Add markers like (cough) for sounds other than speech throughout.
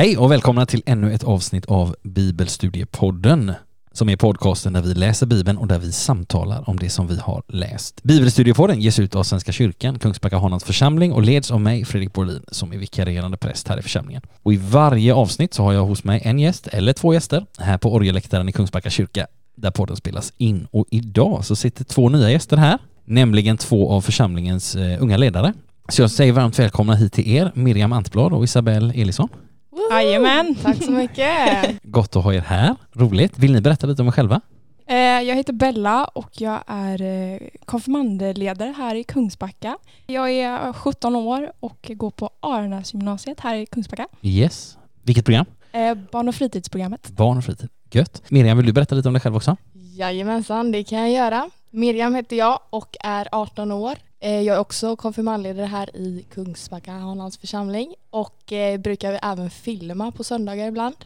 Hej och välkomna till ännu ett avsnitt av Bibelstudiepodden som är podcasten där vi läser Bibeln och där vi samtalar om det som vi har läst. Bibelstudiepodden ges ut av Svenska kyrkan, Kungsbacka Hanans församling och leds av mig, Fredrik Borlin, som är vikarierande präst här i församlingen. Och i varje avsnitt så har jag hos mig en gäst eller två gäster här på orgelläktaren i Kungsbacka kyrka där podden spelas in. Och idag så sitter två nya gäster här, nämligen två av församlingens eh, unga ledare. Så jag säger varmt välkomna hit till er, Miriam Antblad och Isabelle Elisson. Jajamän. Tack så mycket. (laughs) Gott att ha er här, roligt. Vill ni berätta lite om er själva? Eh, Jag heter Bella och jag är eh, konfirmandledare här i Kungsbacka. Jag är 17 år och går på Arnäsgymnasiet här i Kungsbacka. Yes. Vilket program? Eh, Barn och fritidsprogrammet. Barn och fritid. Gött. Miriam, vill du berätta lite om dig själv också? Jajamensan, det kan jag göra. Miriam heter jag och är 18 år. Eh, jag är också konfirmandledare här i Kungsbacka Hanans församling och eh, brukar även filma på söndagar ibland.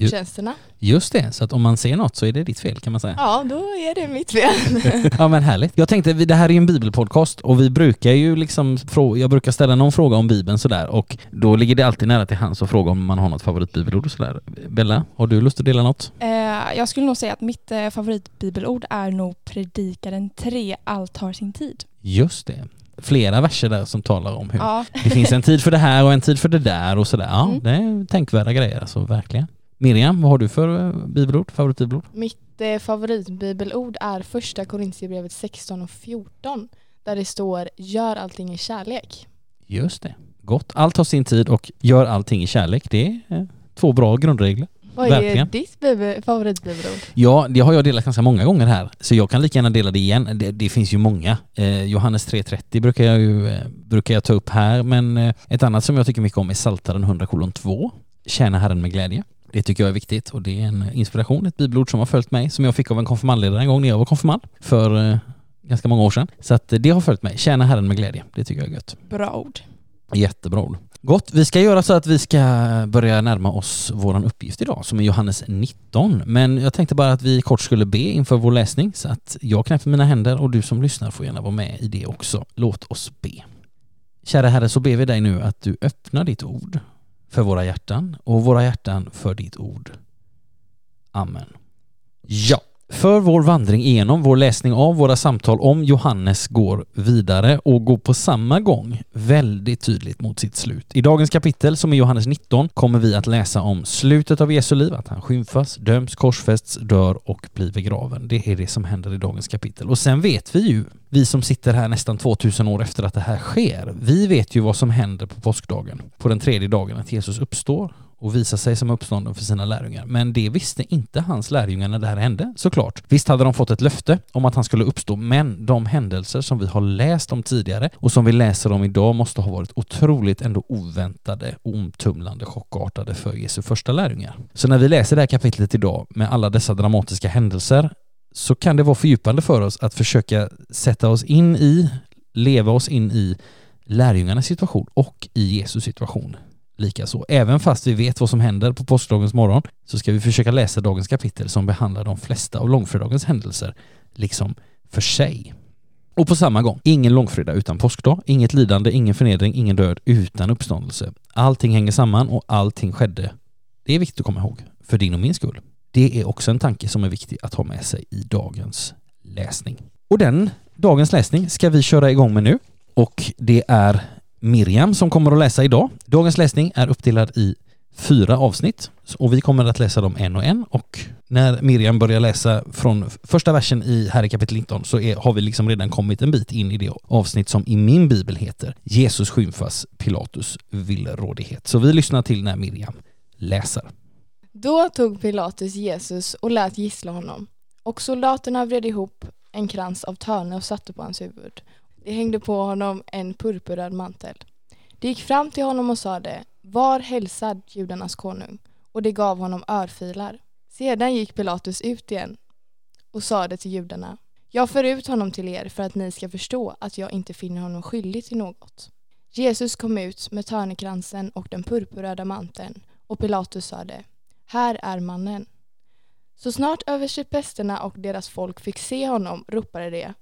Gudstjänsterna. Just det, så att om man ser något så är det ditt fel kan man säga. Ja, då är det mitt fel. (laughs) Ja men härligt. Jag tänkte, det här är ju en bibelpodcast och vi brukar ju liksom, jag brukar ställa någon fråga om bibeln sådär och då ligger det alltid nära till hands att fråga om man har något favoritbibelord och sådär. Bella, har du lust att dela något? Eh, Jag skulle nog säga att mitt eh, favoritbibelord är nog Predikaren 3, Allt har sin tid. Just det. Flera verser där som talar om hur Ja. det finns en tid för det här och en tid för det där och sådär. Ja, Mm. det är tänkvärda grejer alltså, verkligen. Miriam, vad har du för eh, bibelord, favoritbibelord? Mitt eh, favoritbibelord är första Korintierbrevet 16 och 14 där det står gör allting i kärlek. Just det. Gott. Allt har sin tid och gör allting i kärlek. Det är eh, två bra grundregler. Vad Verkligen. är ditt bibel- favoritbibelord? Ja, det har jag delat ganska många gånger här, så jag kan lika gärna dela det igen. Det, det finns ju många. Eh, Johannes 3.30 brukar jag ju eh, brukar jag ta upp här, men eh, ett annat som jag tycker mycket om är Psaltaren 100:2. Tjäna Herren med glädje. Det tycker jag är viktigt och det är en inspiration, ett bibelord som har följt mig, som jag fick av en konfirmandledare en gång när jag var konfirmand för eh, ganska många år sedan. Så att eh, det har följt mig. Tjäna Herren med glädje. Det tycker jag är gött. Bra ord. Jättebra ord. Gott, vi ska göra så att vi ska börja närma oss våran uppgift idag som är Johannes 19. Men jag tänkte bara att vi kort skulle be inför vår läsning så att jag knäpper mina händer och du som lyssnar får gärna vara med i det också. Låt oss be. Kära Herre, så ber vi dig nu att du öppnar ditt ord för våra hjärtan och våra hjärtan för ditt ord. Amen. Ja, för vår vandring igenom vår läsning av våra samtal om Johannes går vidare och går på samma gång väldigt tydligt mot sitt slut. I dagens kapitel, som är Johannes 19, kommer vi att läsa om slutet av Jesu liv, att han skymfas, döms, korsfästs, dör och blir begraven. Det är det som händer i dagens kapitel. Och sen vet vi ju, vi som sitter här nästan 2000 år efter att det här sker, vi vet ju vad som händer på påskdagen, på den tredje dagen, att Jesus uppstår och visa sig som uppstånden för sina lärjungar. Men det visste inte hans lärjungar när det här hände, såklart. Visst hade de fått ett löfte om att han skulle uppstå, men de händelser som vi har läst om tidigare och som vi läser om idag måste ha varit otroligt ändå oväntade, omtumlande, chockartade för Jesu första lärjungar. Så när vi läser det här kapitlet idag med alla dessa dramatiska händelser så kan det vara fördjupande för oss att försöka sätta oss in i, leva oss in i lärjungarnas situation och i Jesus situation likaså. Även fast vi vet vad som händer på påskdagens morgon så ska vi försöka läsa dagens kapitel som behandlar de flesta av långfredagens händelser liksom för sig. Och på samma gång, ingen långfredag utan påskdag, inget lidande, ingen förnedring, ingen död utan uppståndelse. Allting hänger samman och allting skedde. Det är viktigt att komma ihåg, för din och min skull. Det är också en tanke som är viktig att ha med sig i dagens läsning. Och den dagens läsning ska vi köra igång med nu. Och det är Miriam som kommer att läsa idag. Dagens läsning är uppdelad i fyra avsnitt och vi kommer att läsa dem en och en och när Miriam börjar läsa från första versen i här i kapitel 19 så är, har vi liksom redan kommit en bit in i det avsnitt som i min bibel heter Jesus skymfas Pilatus villrådighet. Så vi lyssnar till när Miriam läser. Då tog Pilatus Jesus och lät gissla honom. Och soldaterna vred ihop en krans av törne och satte på hans huvud. De hängde på honom en purpurröd mantel. De gick fram till honom och sade Var hälsad judarnas konung. Och de gav honom örfilar. Sedan gick Pilatus ut igen och sade till judarna Jag för ut honom till er för att ni ska förstå att jag inte finner honom skyldig till något. Jesus kom ut med törnekransen och den purpurröda manteln och Pilatus sade Här är mannen. Så snart översteprästerna och deras folk fick se honom ropade de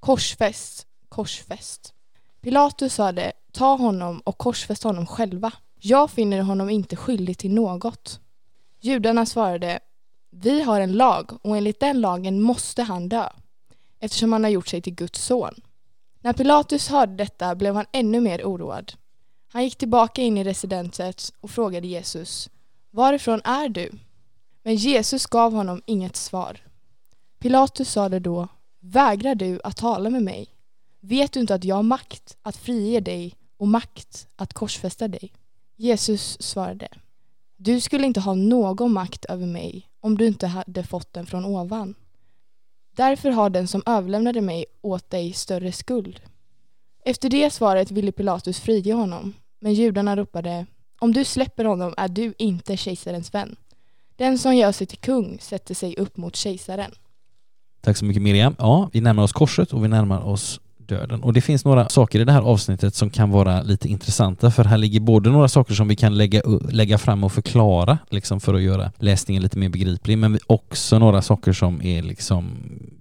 Korsfäst, korsfäst. Pilatus sade Ta honom och korsfäst honom själva. Jag finner honom inte skyldig till något. Judarna svarade, vi har en lag och enligt den lagen måste han dö, eftersom han har gjort sig till Guds son. När Pilatus hörde detta blev han ännu mer oroad. Han gick tillbaka in i residenset och frågade Jesus, varifrån är du? Men Jesus gav honom inget svar. Pilatus sade då, vägrar du att tala med mig? Vet du inte att jag har makt att frige dig och makt att korsfästa dig? Jesus svarade, du skulle inte ha någon makt över mig om du inte hade fått den från ovan. Därför har den som överlämnade mig åt dig större skuld. Efter det svaret ville Pilatus frige honom, men judarna ropade om du släpper honom är du inte kejsarens vän. Den som gör sig till kung sätter sig upp mot kejsaren. Tack så mycket Miriam. Ja, vi närmar oss korset och vi närmar oss döden. Och det finns några saker i det här avsnittet som kan vara lite intressanta för här ligger både några saker som vi kan lägga, lägga fram och förklara liksom för att göra läsningen lite mer begriplig men också några saker som är liksom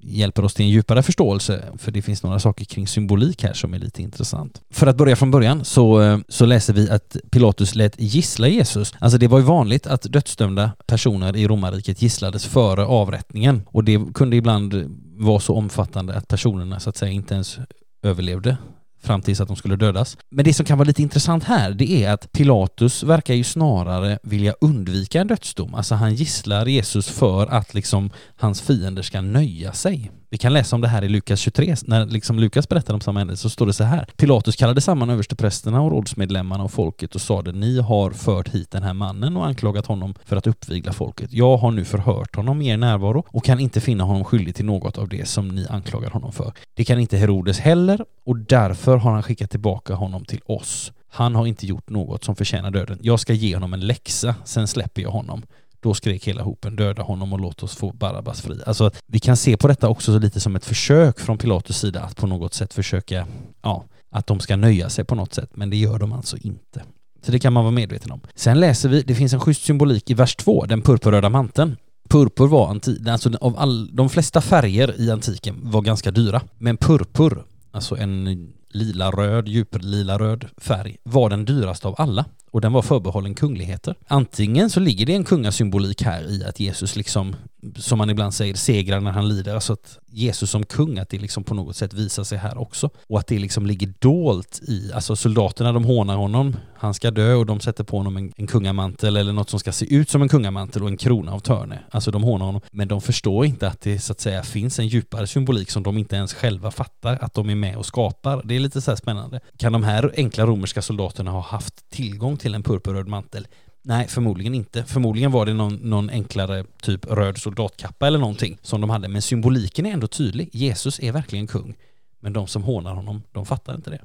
hjälper oss till en djupare förståelse för det finns några saker kring symbolik här som är lite intressant. För att börja från början så, eh, så läser vi att Pilatus lät gissla Jesus. Alltså det var ju vanligt att dödsdömda personer i romarriket gisslades före avrättningen och det kunde ibland var så omfattande att personerna så att säga inte ens överlevde fram tills att de skulle dödas. Men det som kan vara lite intressant här, det är att Pilatus verkar ju snarare vilja undvika en dödsdom. Alltså han gisslar Jesus för att liksom hans fiender ska nöja sig. Vi kan läsa om det här i Lukas 23, när liksom Lukas berättar om samma händelse så står det så här. Pilatus kallade samman översteprästerna och rådsmedlemmarna och folket och sade ni har fört hit den här mannen och anklagat honom för att uppvigla folket. Jag har nu förhört honom i er närvaro och kan inte finna honom skyldig till något av det som ni anklagar honom för. Det kan inte Herodes heller och därför har han skickat tillbaka honom till oss. Han har inte gjort något som förtjänar döden. Jag ska ge honom en läxa, sen släpper jag honom. Då skrek hela hopen döda honom och låt oss få Barabbas fri. Alltså vi kan se på detta också lite som ett försök från Pilatus sida att på något sätt försöka, ja, att de ska nöja sig på något sätt, men det gör de alltså inte. Så det kan man vara medveten om. Sen läser vi, det finns en schysst symbolik i vers 2, den purpurröda manteln. Purpur var anti, alltså av all, de flesta färger i antiken var ganska dyra, men purpur, alltså en lila-röd, djuplila-röd färg, var den dyraste av alla och den var förbehållen kungligheter. Antingen så ligger det en kungasymbolik här i att Jesus liksom, som man ibland säger, segrar när han lider, alltså att Jesus som kung, att det liksom på något sätt visar sig här också. Och att det liksom ligger dolt i, alltså soldaterna de hånar honom, han ska dö och de sätter på honom en, en kungamantel eller något som ska se ut som en kungamantel och en krona av törne. Alltså de hånar honom, men de förstår inte att det så att säga finns en djupare symbolik som de inte ens själva fattar att de är med och skapar. Det är lite så här spännande. Kan de här enkla romerska soldaterna ha haft tillgång till en purpurröd mantel? Nej, förmodligen inte. Förmodligen var det någon, någon, enklare typ röd soldatkappa eller någonting som de hade. Men symboliken är ändå tydlig. Jesus är verkligen kung. Men de som hånar honom, de fattar inte det.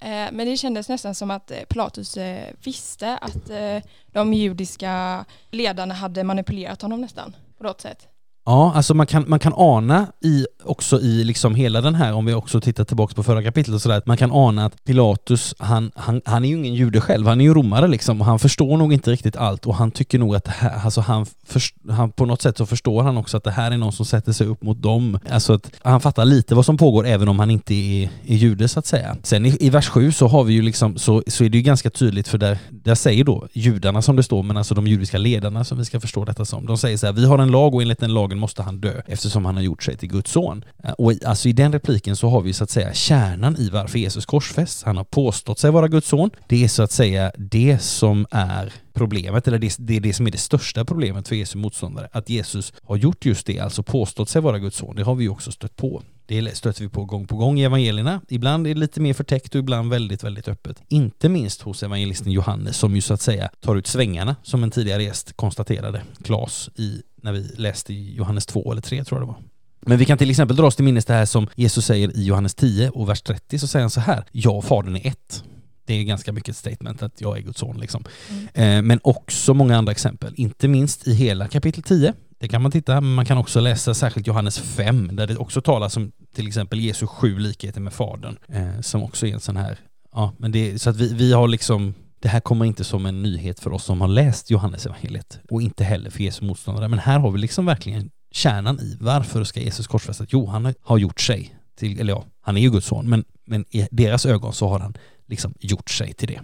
Eh, men det kändes nästan som att eh, Pilatus eh, visste att eh, de judiska ledarna hade manipulerat honom nästan på något sätt. Ja, alltså man kan, man kan ana i, också i liksom hela den här, om vi också tittar tillbaka på förra kapitlet och sådär, man kan ana att Pilatus, han, han, han är ju ingen jude själv, han är ju romare liksom, och han förstår nog inte riktigt allt och han tycker nog att det här, alltså han, för, han på något sätt så förstår han också att det här är någon som sätter sig upp mot dem. Alltså att han fattar lite vad som pågår även om han inte är, är jude så att säga. Sen i, i vers 7 så har vi ju liksom, så, så är det ju ganska tydligt för där, där säger då judarna som det står, men alltså de judiska ledarna som vi ska förstå detta som, de säger så här, vi har en lag och enligt den lagen måste han dö eftersom han har gjort sig till Guds son. Eh, och i, alltså i den repliken så har vi så att säga kärnan i varför Jesus korsfästs. Han har påstått sig vara Guds son. Det är så att säga det som är problemet, eller det, det är det som är det största problemet för Jesu motståndare. Att Jesus har gjort just det, alltså påstått sig vara Guds son. Det har vi också stött på. Det stöter vi på gång på gång i evangelierna. Ibland är det lite mer förtäckt och ibland väldigt, väldigt öppet. Inte minst hos evangelisten Johannes som ju så att säga tar ut svängarna som en tidigare gäst konstaterade, Klas, i, när vi läste i Johannes 2 eller 3 tror jag det var. Men vi kan till exempel dra oss till minnes det här som Jesus säger i Johannes 10 och vers 30 så säger han så här, jag och Fadern är ett. Det är ganska mycket ett statement att jag är Guds son liksom. Mm. Eh, men också många andra exempel, inte minst i hela kapitel 10 det kan man titta, men man kan också läsa särskilt Johannes 5 där det också talas om till exempel Jesu sju likheter med Fadern eh, som också är en sån här, ja men det så att vi, vi har liksom det här kommer inte som en nyhet för oss som har läst Johannes evangeliet och inte heller för Jesu motståndare, men här har vi liksom verkligen kärnan i varför ska Jesus korsfästas? Jo, han har gjort sig till, eller ja, han är ju Guds son, men, men i deras ögon så har han liksom gjort sig till det.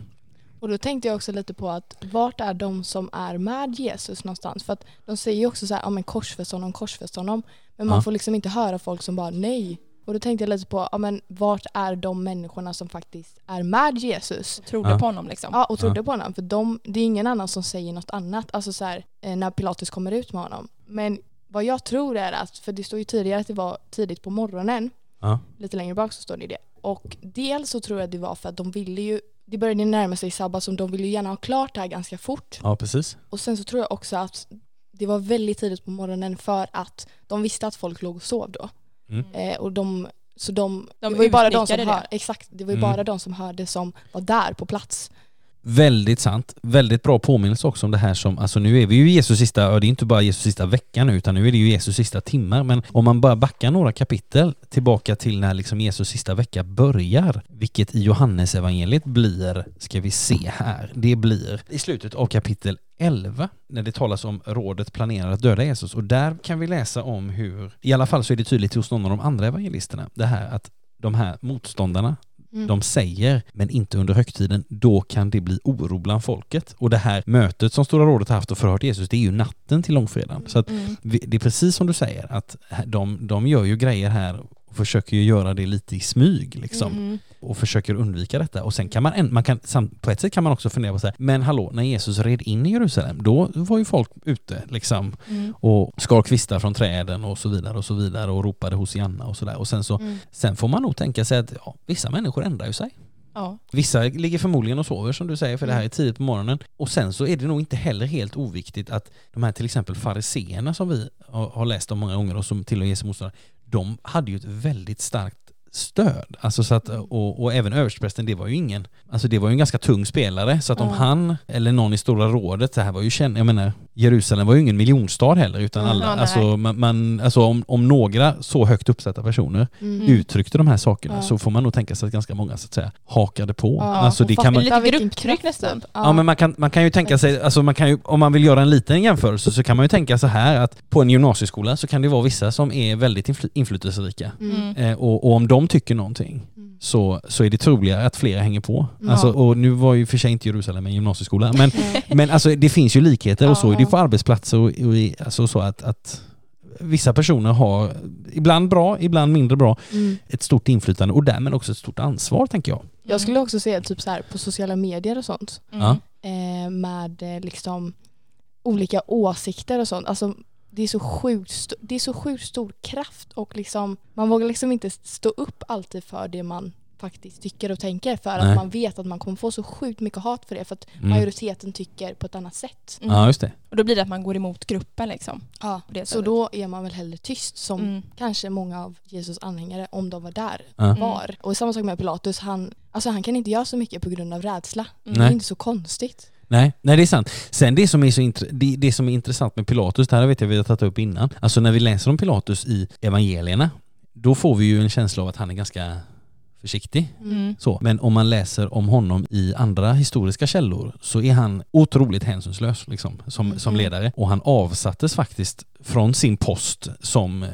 Och då tänkte jag också lite på att vart är de som är med Jesus någonstans? För att de säger ju också så här, ja men korsfäst honom, korsfäst honom. Men man Ja. får liksom inte höra folk som bara nej. Och då tänkte jag lite på, ja men vart är de människorna som faktiskt är med Jesus? Trodde Ja. på honom liksom. Ja, och trodde på honom. För de, det är ingen annan som säger något annat. Alltså så här, eh, när Pilatus kommer ut med honom. Men vad jag tror är att, för det står ju tidigare att det var tidigt på morgonen. Ja. Lite längre bak så står det det. Och dels så tror jag det var för att de ville ju, det började närma sig sabbat som de ville ju gärna ha klart det här ganska fort. ja, precis. Och sen så tror jag också att det var väldigt tidigt på morgonen för att de visste att folk låg och sov då. Mm. Eh, och de, så de, De det var ju bara de som hör, exakt, det var ju Mm. bara de som hörde som var där på plats. Väldigt sant. Väldigt bra påminnelse också om det här som, alltså nu är vi ju i Jesus sista, och det är inte bara Jesus sista vecka nu utan nu är det ju Jesus sista timmar. Men om man bara backar några kapitel tillbaka till när liksom Jesus sista vecka börjar, vilket i Johannes evangeliet blir, ska vi se här, det blir i slutet av kapitel 11 när det talas om rådet planerar att döda Jesus och där kan vi läsa om hur, i alla fall så är det tydligt hos någon av de andra evangelisterna, det här att de här motståndarna Mm. de säger, men inte under högtiden, då kan det bli oro bland folket. Och det här mötet som Stora rådet har haft och förhört Jesus, det är ju natten till långfredagen. Så att Mm. det är precis som du säger, att de, de gör ju grejer här och försöker ju göra det lite i smyg liksom. Mm. Och försöker undvika detta. Och sen kan man, en, man kan, på ett sätt kan man också fundera på så här, men hallå, när Jesus red in i Jerusalem, då var ju folk ute liksom Mm. och skar kvistar från träden och så vidare och så vidare och ropade Hosianna och sådär. Och sen så, Mm. sen får man nog tänka sig att ja, vissa människor ändrar ju sig. Ja. Vissa ligger förmodligen och sover som du säger för det här Mm. är tidigt på morgonen. Och sen så är det nog inte heller helt oviktigt att de här till exempel fariseerna som vi har har läst om många gånger och som tillhör Jesu motståndare, de hade ju ett väldigt starkt stöd. Alltså så att, och, och även översteprästen, det var ju ingen, alltså det var ju en ganska tung spelare så att om Ja. han eller någon i Stora rådet, det här var ju känd, jag menar Jerusalem var ju ingen miljonstad heller utan alla, nej. alltså, man, man, alltså om, om några så högt uppsatta personer Mm. uttryckte de här sakerna så får man nog tänka sig att ganska många så att säga hakade på. Alltså det kan man, Lite grupptryck nästan. ja. men man kan, man kan ju tänka sig, alltså man kan ju, om man vill göra en liten jämförelse så kan man ju tänka så här att på en gymnasieskola så kan det vara vissa som är väldigt infly, inflytelserika. Mm. Mm. Eh, och, och om de tycker någonting Mm. så, så är det troligare att flera hänger på. Ja. Alltså, och nu var ju för sig inte Jerusalem en gymnasieskola, men, (laughs) men alltså, det finns ju likheter och så är det på arbetsplatser och, och i, alltså, så att, att vissa personer har, ibland bra, ibland mindre bra, Mm. ett stort inflytande och därmed också ett stort ansvar tänker jag. Jag skulle också säga typ så här på sociala medier och sånt Mm. Eh, med eh, liksom olika åsikter och sånt. Alltså det är så sjukt, det är så sjukt stor kraft och liksom man vågar liksom inte stå upp alltid för det man faktiskt tycker och tänker för Nej. att man vet att man kommer få så sjukt mycket hat för det för att Mm. majoriteten tycker på ett annat sätt. Mm. Ja, just det. Och då blir det att man går emot gruppen liksom. Ja, så sättet. då är man väl hellre tyst som Mm. kanske många av Jesus anhängare, om de var där, Ja. var. Och samma sak med Pilatus, han, alltså han kan inte göra så mycket på grund av rädsla. Mm. Det är inte så konstigt. Nej, nej det är sant. Sen det som är så det, det som är intressant med Pilatus, det här vet jag vi har tagit upp innan. Alltså när vi läser om Pilatus i evangelierna, då får vi ju en känsla av att han är ganska försiktig. Mm. Så. Men om man läser om honom i andra historiska källor så är han otroligt hänsynslös liksom, som, som Mm. ledare. Och han avsattes faktiskt från sin post som eh,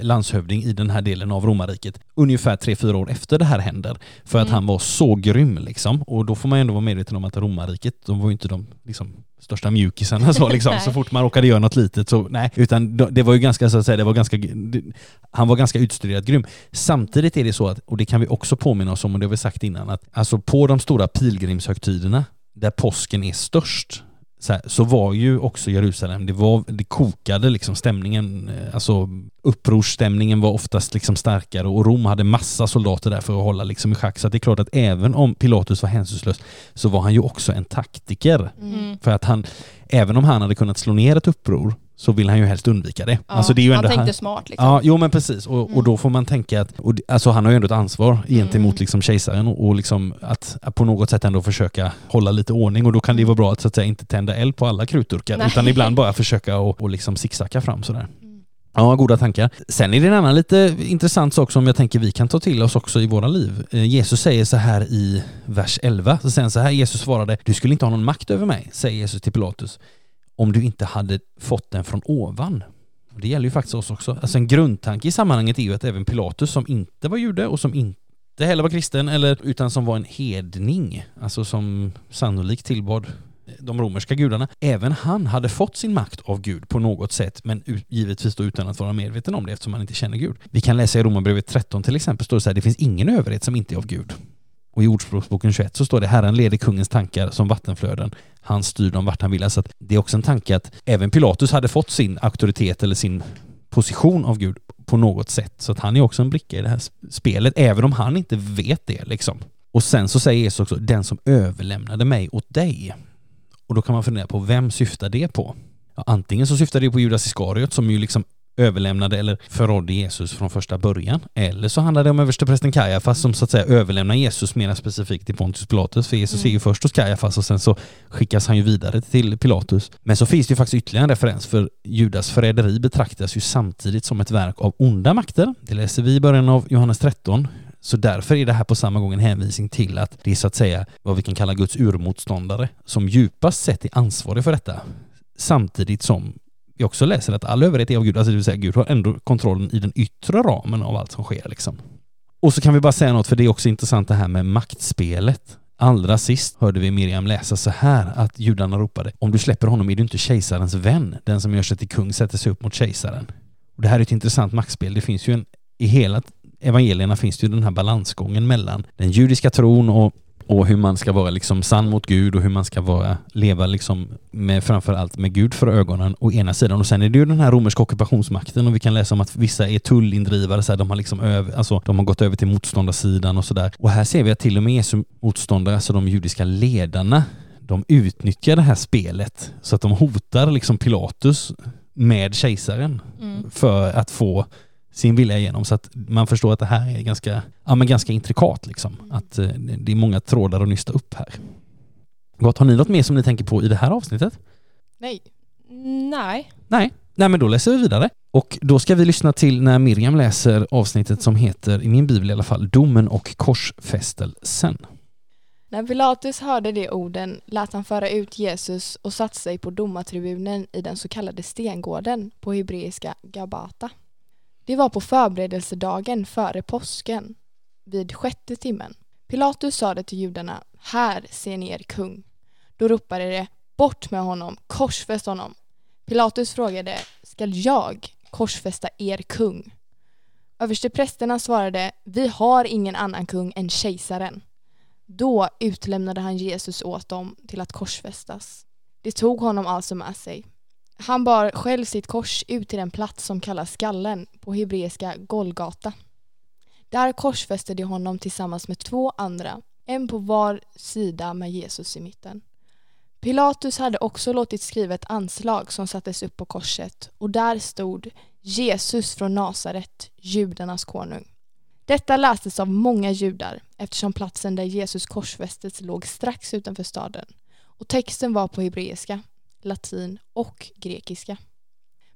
landshövding i den här delen av romarriket ungefär tre fyra år efter det här händer. För att Mm. han var så grym liksom. Och då får man ändå vara medveten om att romarriket, de var ju inte de liksom, största mjukisarna så (laughs) liksom. så fort man råkade göra något litet så nej. Utan det var ju ganska så att säga, det var ganska, det- han var ganska utstuderat grym. Samtidigt är det så att, och det kan vi också påminna oss om, och det har vi sagt innan, att alltså på de stora pilgrimshögtiderna, där påsken är störst, så, här, så var ju också Jerusalem, det, var, det kokade liksom stämningen, eh, alltså upprorsstämningen var oftast liksom starkare och Rom hade massa soldater där för att hålla liksom i schack. Så att det är klart att även om Pilatus var hänsynslös så var han ju också en taktiker. Mm. För att han, även om han hade kunnat slå ner ett uppror så vill han ju helst undvika det. Ja, alltså det är ju han ändå tänkte smart liksom. Ja, jo men precis. Och, och Mm. då får man tänka att, och, alltså han har ju ändå ett ansvar gentemot Mm. liksom kejsaren och, och liksom att, att på något sätt ändå försöka hålla lite ordning och då kan det vara bra att så att säga inte tända eld på alla krutdurkar Nej. utan ibland bara försöka och, och liksom zigzacka fram sådär. Mm. Ja, goda tankar. Sen är det en annan lite intressant sak som jag tänker vi kan ta till oss också i våra liv. Eh, Jesus säger så här i vers 11, så säger han så här, Jesus svarade, du skulle inte ha någon makt över mig, säger Jesus till Pilatus, om du inte hade fått den från ovan. Och Det gäller ju faktiskt oss också. Alltså en grundtanke i sammanhanget är ju att även Pilatus som inte var jude och som inte inte heller var kristen eller utan som var en hedning, alltså som sannolikt tillbad de romerska gudarna. Även han hade fått sin makt av Gud på något sätt, men givetvis då utan att vara medveten om det eftersom han inte känner Gud. Vi kan läsa i Romarbrevet 13 till exempel, står det så här, det finns ingen överhet som inte är av Gud. Och i Ordspråksboken 21 så står det Herren leder kungens tankar som vattenflöden. Han styr dem vart han vill. Alltså att det är också en tanke att även Pilatus hade fått sin auktoritet eller sin position av Gud på något sätt. Så att han är också en bricka i det här spelet, även om han inte vet det liksom. Och sen så säger Jesus också, den som överlämnade mig åt dig. Och då kan man fundera på, vem syftar det på? Ja, antingen så syftar det på Judas Iskariot som ju liksom överlämnade eller förrådde Jesus från första början. Eller så handlar det om översteprästen Kajafas som så att säga överlämnar Jesus mer specifikt till Pontius Pilatus. För Jesus mm. är ju först hos Kajafas och sen så skickas han ju vidare till Pilatus. Men så finns det ju faktiskt ytterligare en referens för Judas förräderi betraktas ju samtidigt som ett verk av onda makter. Det läser vi i början av Johannes 13. Så därför är det här på samma gång en hänvisning till att det är så att säga vad vi kan kalla Guds urmotståndare som djupast sett är ansvarig för detta. Samtidigt som vi också läser att all överhet är av Gud, alltså det vill säga Gud har ändå kontrollen i den yttre ramen av allt som sker liksom. Och så kan vi bara säga något, för det är också intressant det här med maktspelet. Allra sist hörde vi Miriam läsa så här att judarna ropade om du släpper honom är du inte kejsarens vän. Den som gör sig till kung sätter sig upp mot kejsaren. Och det här är ett intressant maktspel. Det finns ju en, i hela evangelierna finns det ju den här balansgången mellan den judiska tron och och hur man ska vara liksom sann mot Gud och hur man ska vara, leva liksom med framförallt med Gud för ögonen å ena sidan och sen är det ju den här romerska ockupationsmakten och vi kan läsa om att vissa är tullindrivare, så här, de, har liksom över, alltså, de har gått över till motståndarsidan och sådär. Och här ser vi att till och med Jesu motståndare, alltså de judiska ledarna, de utnyttjar det här spelet så att de hotar liksom Pilatus med kejsaren mm. för att få sin vilja igenom så att man förstår att det här är ganska, ja, men ganska intrikat liksom. Att eh, det är många trådar att nysta upp här. Gott, har ni något mer som ni tänker på i det här avsnittet? Nej. Nej. Nej. Nej, men då läser vi vidare. Och då ska vi lyssna till när Miriam läser avsnittet som heter, i min bibel i alla fall, Domen och korsfästelsen. När Pilatus hörde de orden lät han föra ut Jesus och satte sig på domartribunen i den så kallade stengården på hebreiska Gabata. Det var på förberedelsedagen före påsken, vid sjätte timmen. Pilatus sade till judarna, här ser ni er kung. Då ropade de, bort med honom, korsfäst honom. Pilatus frågade, skall jag korsfästa er kung? Översteprästerna svarade, vi har ingen annan kung än kejsaren. Då utlämnade han Jesus åt dem till att korsfästas. De tog honom alltså med sig. Han bar själv sitt kors ut till den plats som kallas skallen på hebreiska Golgata. Där korsfäste de honom tillsammans med två andra, en på var sida med Jesus i mitten. Pilatus hade också låtit skriva ett anslag som sattes upp på korset och där stod Jesus från Nasaret, judarnas konung. Detta lästes av många judar eftersom platsen där Jesus korsfästes låg strax utanför staden och texten var på hebreiska latin och grekiska.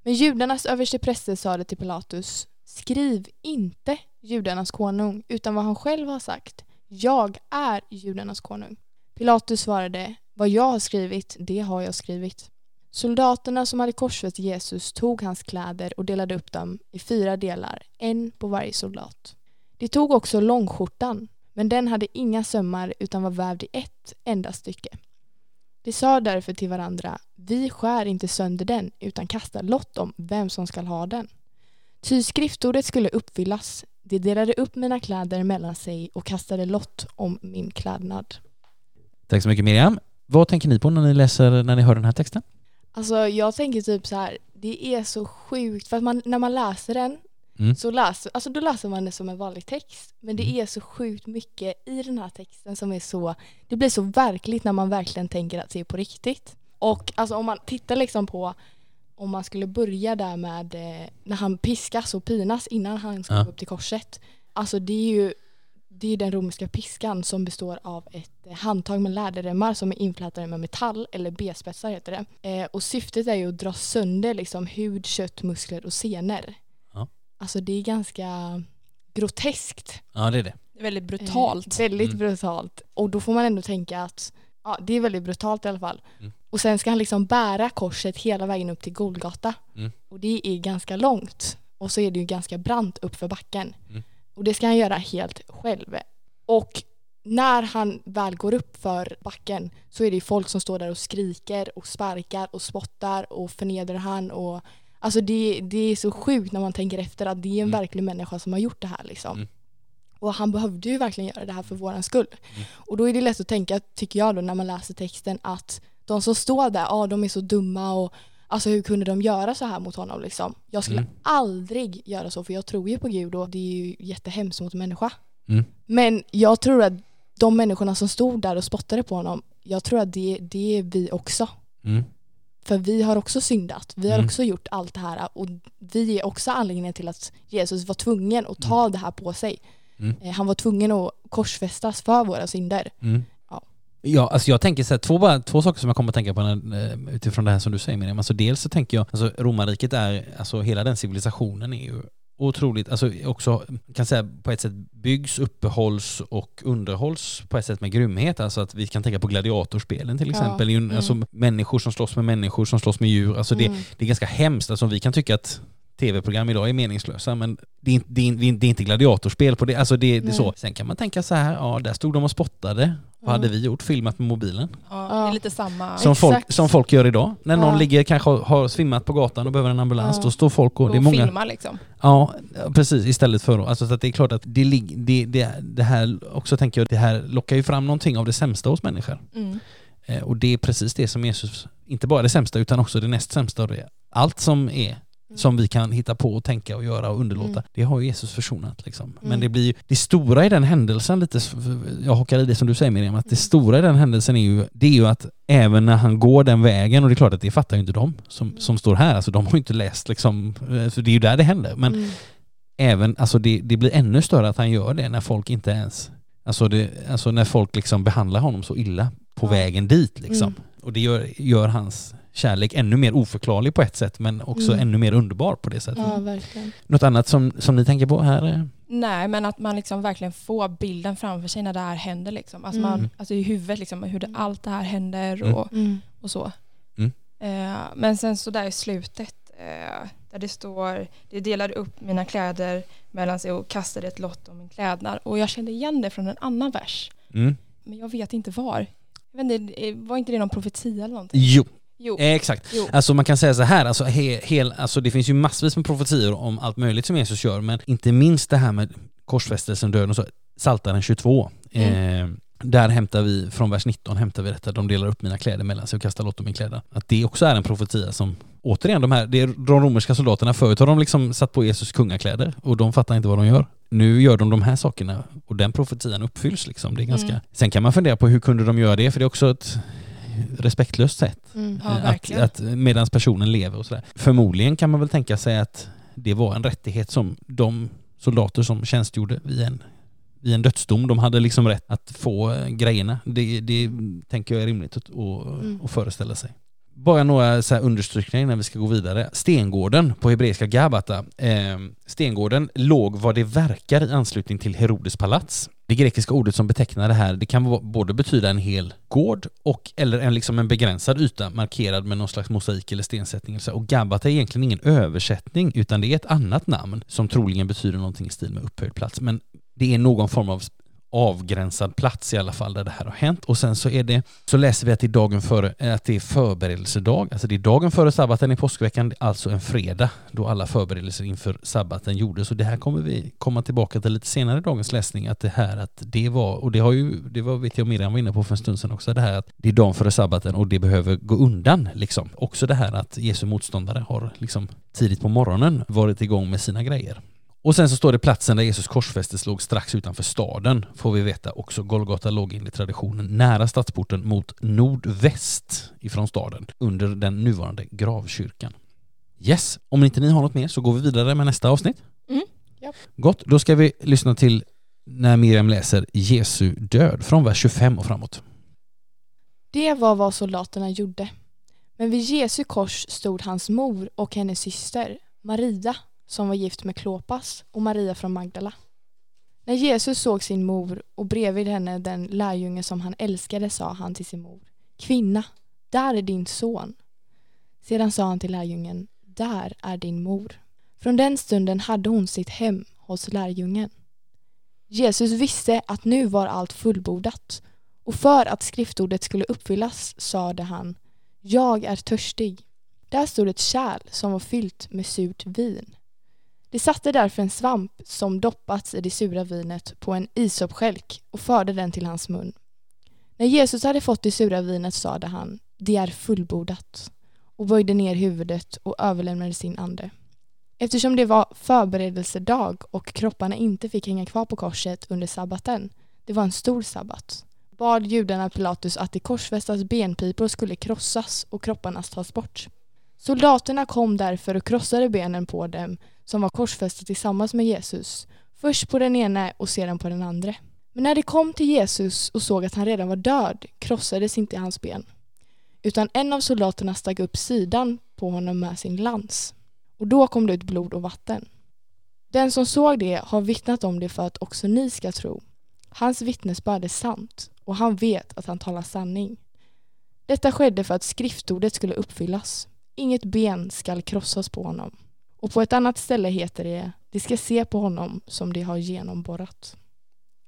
Men judarnas överstepräster sade till Pilatus Skriv inte judarnas konung utan vad han själv har sagt. Jag är judarnas konung. Pilatus svarade Vad jag har skrivit, det har jag skrivit. Soldaterna som hade korsfäst Jesus tog hans kläder och delade upp dem i fyra delar, en på varje soldat. De tog också långskjortan, men den hade inga sömmar utan var vävd i ett enda stycke. De sa därför till varandra, vi skär inte sönder den utan kastar lott om vem som skall ha den. Ty skriftordet skulle uppfyllas. De delade upp mina kläder mellan sig och kastade lott om min klädnad. Tack så mycket Miriam. Vad tänker ni på när ni läser, när ni hör den här texten? Alltså jag tänker typ så här, det är så sjukt för att man, när man läser den Mm. Så läser, alltså då läser man det som en vanlig text. Men det mm. är så sjukt mycket i den här texten som är så, det blir så verkligt när man verkligen tänker att det är på riktigt. Och alltså om man tittar liksom på, om man skulle börja där med eh, när han piskas och pinas innan han ska ja. upp till korset. Alltså det är ju det är den romerska piskan som består av ett handtag med läderremmar som är inflätade med metall eller B-spetsar heter det. Eh, och syftet är ju att dra sönder liksom hud, kött, muskler och senor. Alltså det är ganska groteskt. Ja det är det. Väldigt brutalt. Eh, väldigt mm. brutalt. Och då får man ändå tänka att ja, det är väldigt brutalt i alla fall. Mm. Och sen ska han liksom bära korset hela vägen upp till Golgata. Mm. Och det är ganska långt. Och så är det ju ganska brant upp för backen. Mm. Och det ska han göra helt själv. Och när han väl går upp för backen så är det folk som står där och skriker och sparkar och spottar och förnedrar han. Och, alltså det, det är så sjukt när man tänker efter att det är en Mm. verklig människa som har gjort det här. Liksom. Mm. Och han behövde ju verkligen göra det här för våran skull. Mm. Och då är det lätt att tänka, tycker jag då, när man läser texten att de som står där, ja de är så dumma och alltså hur kunde de göra så här mot honom liksom? Jag skulle Mm. aldrig göra så för jag tror ju på Gud och det är ju jättehemskt mot en människa. Mm. Men jag tror att de människorna som stod där och spottade på honom, jag tror att det, det är vi också. Mm. För vi har också syndat, vi har Mm. också gjort allt det här och vi är också anledningen till att Jesus var tvungen att ta det här på sig. Mm. Eh, Han var tvungen att korsfästas för våra synder. Mm. Ja. Ja, alltså jag tänker så här, två, bara, två saker som jag kommer att tänka på när, eh, utifrån det här som du säger Miriam. Alltså dels så tänker jag, alltså romarriket är, alltså hela den civilisationen är ju otroligt, alltså också kan säga på ett sätt byggs, uppehålls och underhålls på ett sätt med grymhet. Alltså att vi kan tänka på gladiatorspelen till exempel. Ja. mm. Alltså människor som slåss med människor som slåss med djur. Alltså det, Mm. det är ganska hemskt. Alltså vi kan tycka att tv-program idag är meningslösa men det är, inte- det är, det är inte gladiatorspel på det. Alltså det, det är så. Sen kan man tänka så här, ja där stod de och spottade. Vad hade vi gjort? Filmat med mobilen? Ja. Det är lite samma. Som folk, som folk gör idag. När någon Ja. ligger, kanske har- har svimmat på gatan och behöver en ambulans, Ja. då står folk och... och Det är många... filma liksom. Ja, precis. Istället för... Alltså så att det är klart att det, det, det, det här också tänker jag, det här lockar ju fram någonting av det sämsta hos människor. Mm. Eh, och det är precis det som Jesus, inte bara det sämsta utan också det näst sämsta av det. Allt som är som vi kan hitta på och tänka och göra och underlåta. Mm. Det har ju Jesus försonat liksom. Men Mm. det blir ju, det stora i den händelsen lite, jag hakar i det som du säger Miriam, att det Mm. stora i den händelsen är ju, det är ju att även när han går den vägen, och det är klart att det fattar ju inte de som, som står här, alltså de har ju inte läst liksom, eh, så det är ju där det händer. Men Mm. även, alltså det, det blir ännu större att han gör det när folk inte ens, alltså, det, alltså när folk liksom behandlar honom så illa på Ja. vägen dit liksom. Mm. Och det gör, gör hans kärlek ännu mer oförklarlig på ett sätt men också Mm. ännu mer underbar på det sättet. Ja, verkligen. Något annat som, som ni tänker på här? Nej, men att man liksom verkligen får bilden framför sig när det här händer. Liksom. Alltså, Mm. man, alltså i huvudet, liksom, hur det, allt det här händer Mm. och, Mm. och så. Mm. Eh, men sen så där i slutet, eh, där det står, det delade upp mina kläder mellan sig och kastade ett lott om min klädnad. Och jag kände igen det från en annan vers. Mm. Men jag vet inte var. Jag vet inte, eh, var inte det någon profetia eller någonting? Jo, Jo. eh, exakt. jo. Alltså man kan säga så här, alltså, he, hel, alltså det finns ju massvis med profetior om allt möjligt som Jesus gör, men inte minst det här med korsfästelsen, döden och så, Psaltaren 22. Eh, där hämtar vi, från vers 19 hämtar vi detta, de delar upp mina kläder mellan sig och kastar lott om min kläder. Att det också är en profetia som, återigen de här, det är de romerska soldaterna, förut har de liksom satt på Jesus kungakläder och de fattar inte vad de gör. Nu gör de de här sakerna och den profetian uppfylls liksom. Det är ganska... Mm. Sen kan man fundera på hur kunde de göra det, för det är också ett respektlöst sätt. Mm. Ja, att, att medan personen lever och sådär. Förmodligen kan man väl tänka sig att det var en rättighet som de soldater som tjänstgjorde vid en, vid en dödsdom, de hade liksom rätt att få eh, grejerna. Det, det tänker jag är rimligt att, att, Mm. att föreställa sig. Bara några så här understrykningar innan vi ska gå vidare. Stengården på hebreiska Gabata. Eh, stengården låg vad det verkar i anslutning till Herodes palats. Det grekiska ordet som betecknar det här, det kan både betyda en hel gård och eller en, liksom en begränsad yta markerad med någon slags mosaik eller stensättning. Och Gabata är egentligen ingen översättning utan det är ett annat namn som troligen betyder någonting i stil med upphöjd plats. Men det är någon form av avgränsad plats i alla fall där det här har hänt. Och sen så är det, så läser vi att det är dagen före, att det är förberedelsedag. Alltså det är dagen före sabbaten i påskveckan, alltså en fredag då alla förberedelser inför sabbaten gjordes. Och det här kommer vi komma tillbaka till lite senare i dagens läsning, att det här att det var, och det har ju, det var vet jag Miriam var inne på för en stund sedan också, det här att det är dagen före sabbaten och det behöver gå undan liksom. Också det här att Jesu motståndare har liksom tidigt på morgonen varit igång med sina grejer. Och sen så står det platsen där Jesus korsfästes låg strax utanför staden, får vi veta också. Golgata låg enligt traditionen nära stadsporten mot nordväst ifrån staden, under den nuvarande gravkyrkan. Yes, om inte ni har något mer så går vi vidare med nästa avsnitt. Mm, japp. Gott, då ska vi lyssna till när Miriam läser Jesu död från vers 25 och framåt. Det var vad soldaterna gjorde. Men vid Jesu kors stod hans mor och hennes syster, Maria, som var gift med Klopas, och Maria från Magdala. När Jesus såg sin mor och bredvid henne den lärjunge som han älskade sa han till sin mor, Kvinna, där är din son. Sedan sa han till lärjungen, Där är din mor. Från den stunden hade hon sitt hem hos lärjungen. Jesus visste att nu var allt fullbordat och för att skriftordet skulle uppfyllas sade han Jag är törstig. Där stod ett kärl som var fyllt med surt vin. De satte därför en svamp som doppats i det sura vinet på en isopskälk och förde den till hans mun. När Jesus hade fått det sura vinet sade han Det är fullbordat och böjde ner huvudet och överlämnade sin ande. Eftersom det var förberedelsedag och kropparna inte fick hänga kvar på korset under sabbaten, det var en stor sabbat, bad judarna Pilatus att de korsfästas benpipor skulle krossas och kropparna tas bort. Soldaterna kom därför och krossade benen på dem som var korsfästa tillsammans med Jesus, först på den ena och sedan på den andra. Men när de kom till Jesus och såg att han redan var död krossades inte hans ben, utan en av soldaterna stack upp sidan på honom med sin lans. Och då kom det ut blod och vatten. Den som såg det har vittnat om det för att också ni ska tro. Hans vittnesbörd är sant och han vet att han talar sanning. Detta skedde för att skriftordet skulle uppfyllas. Inget ben skall krossas på honom. Och på ett annat ställe heter det, de ska se på honom som de har genomborrat.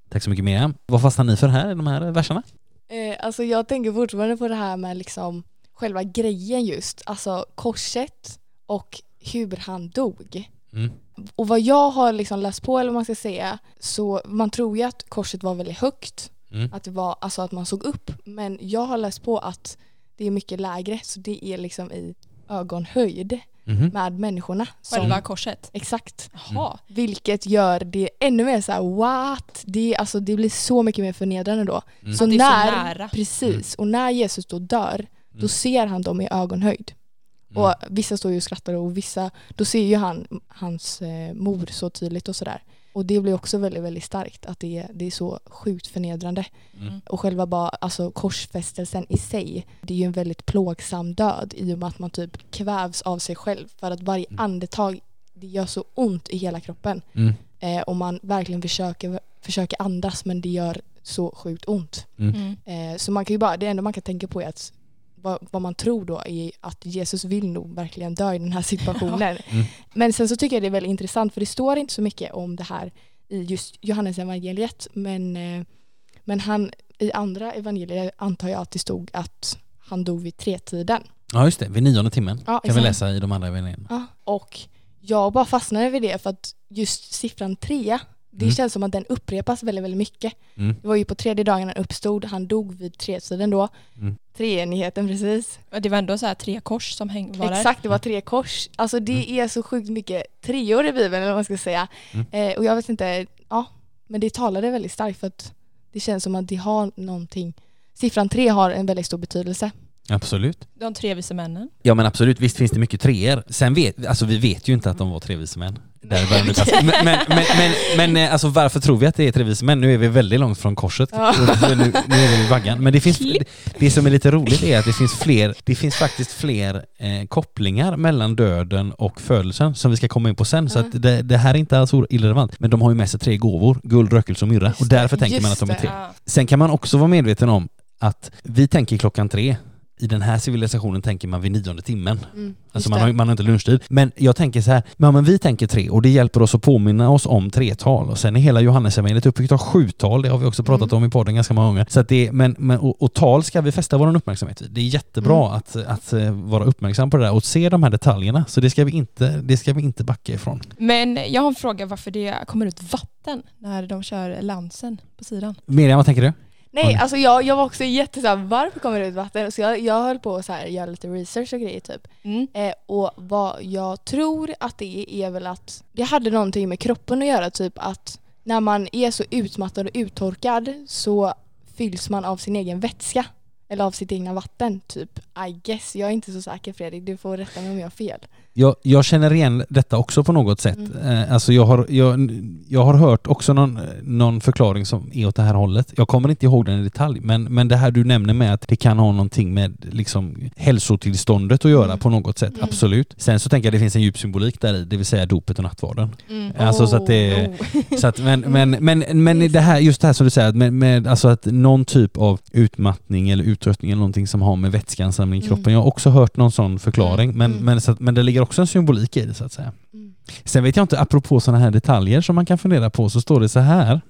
Tack så mycket Miriam. Vad fastnar ni för här i de här verserna? Eh, alltså jag tänker fortfarande på det här med liksom själva grejen just, alltså korset och hur han dog. Mm. Och vad jag har liksom läst på eller vad man ska säga så man tror ju att korset var väldigt högt. Mm. Att det var alltså att man såg upp. Men jag har läst på att det är mycket lägre så det är liksom i ögonhöjd Mhm. med människorna. Som, Själva korset. Exakt. Jaha. Vilket gör det ännu mer så här: what? Det, alltså, det blir så mycket mer förnedrande då. Mm. Så Att det är när, så nära. Precis, och när Jesus då dör då Mm. ser han dem i ögonhöjd. Mm. Och vissa står ju och skrattar och vissa, då ser ju han hans eh, mor så tydligt och sådär. Och det blir också väldigt, väldigt starkt att det är, det är så sjukt förnedrande. Mm. Och själva bara, alltså korsfästelsen i sig, det är ju en väldigt plågsam död i och med att man typ kvävs av sig själv. För att varje Mm. andetag, det gör så ont i hela kroppen. Mm. Eh, och man verkligen försöker, försöker andas men det gör så sjukt ont. Mm. Mm. Eh, så man kan ju bara, det enda man kan tänka på är att vad, vad man tror då är att Jesus vill nog verkligen dö i den här situationen. (laughs) Mm. Men sen så tycker jag det är väldigt intressant för det står inte så mycket om det här i just Johannes evangeliet men, eh, men han, i andra evangelier antar jag att det stod att han dog vid tretiden. Ja just det, vid nionde timmen Ja, kan vi läsa i de andra evangelierna. Ja, och jag bara fastnade vid det för att just siffran tre, det Mm. känns som att den upprepas väldigt, väldigt mycket. Mm. Det var ju på tredje dagen han uppstod, han dog vid tretiden då. Mm. Treenigheten precis. Det var ändå så här tre kors som häng, var där. Exakt, det var tre kors. Alltså det är så sjukt mycket treor i Bibeln eller vad man ska säga. Mm. Eh, och jag vet inte, ja, men det talade väldigt starkt för att det känns som att det har någonting. Siffran tre har en väldigt stor betydelse. Absolut. De tre vise männen. Ja men absolut, visst finns det mycket treor. Sen vet, alltså vi vet ju inte att de var tre vise män. Där men, men, men, men, men eh, alltså varför tror vi att det är tre vise män? Nu är vi väldigt långt från korset. Ja. Nu, nu är vi i vaggan. Men det, finns, det som är lite roligt är att det finns fler, det finns faktiskt fler eh, kopplingar mellan döden och födelsen som vi ska komma in på sen. Så att det, det här är inte alls irrelevant. Men de har ju med sig tre gåvor, guld, rökelse och myrra. Och därför tänker man att de är det. tre. Ja. Sen kan man också vara medveten om att vi tänker klockan tre. I den här civilisationen tänker man vid nionde timmen. Mm, Alltså man har, man har inte lunchtid. Men jag tänker så här, ja, men vi tänker tre och det hjälper oss att påminna oss om tretal. Och sen är hela Johannesevangeliet uppbyggt av sjutal, det har vi också pratat Mm. om i podden ganska många gånger. Så det, men, men, och, och tal ska vi fästa vår uppmärksamhet vid. Det är jättebra Mm. att, att eh, vara uppmärksam på det där och se de här detaljerna. Så det ska vi inte, det ska vi inte backa ifrån. Men jag har en fråga varför det kommer ut vatten när de kör lansen på sidan. Miriam, vad tänker du? Nej, alltså jag, jag var också jättesåhär, varför kommer det ut vatten? Så jag, jag höll på att göra lite research och grejer typ. Mm. Eh, och vad jag tror att det är, är väl att det hade någonting med kroppen att göra, typ att när man är så utmattad och uttorkad så fylls man av sin egen vätska. Eller av sitt egna vatten, typ. I guess. Jag är inte så säker Fredrik, du får rätta mig om jag har fel. Jag, jag känner igen detta också på något sätt. Mm. Eh, alltså jag, har, jag, jag har hört också någon, någon förklaring som är åt det här hållet. Jag kommer inte ihåg den i detalj, men, men det här du nämner med att det kan ha någonting med liksom, hälsotillståndet att göra Mm. på något sätt, Mm. absolut. Sen så tänker jag att det finns en djup symbolik där i, det vill säga dopet och nattvarden. Mm. Alltså så att det- Oh. Så att, men, men, men, men det här, just det här som du säger, med, med, alltså att någon typ av utmattning eller uttröttning eller någonting som har med vätskeansamling i Mm. kroppen. Jag har också hört någon sån förklaring, Mm, men, mm. men, att, men det ligger också en symbolik i det så att säga. Mm. Sen vet jag inte, apropå sådana här detaljer som man kan fundera på, så står det så här.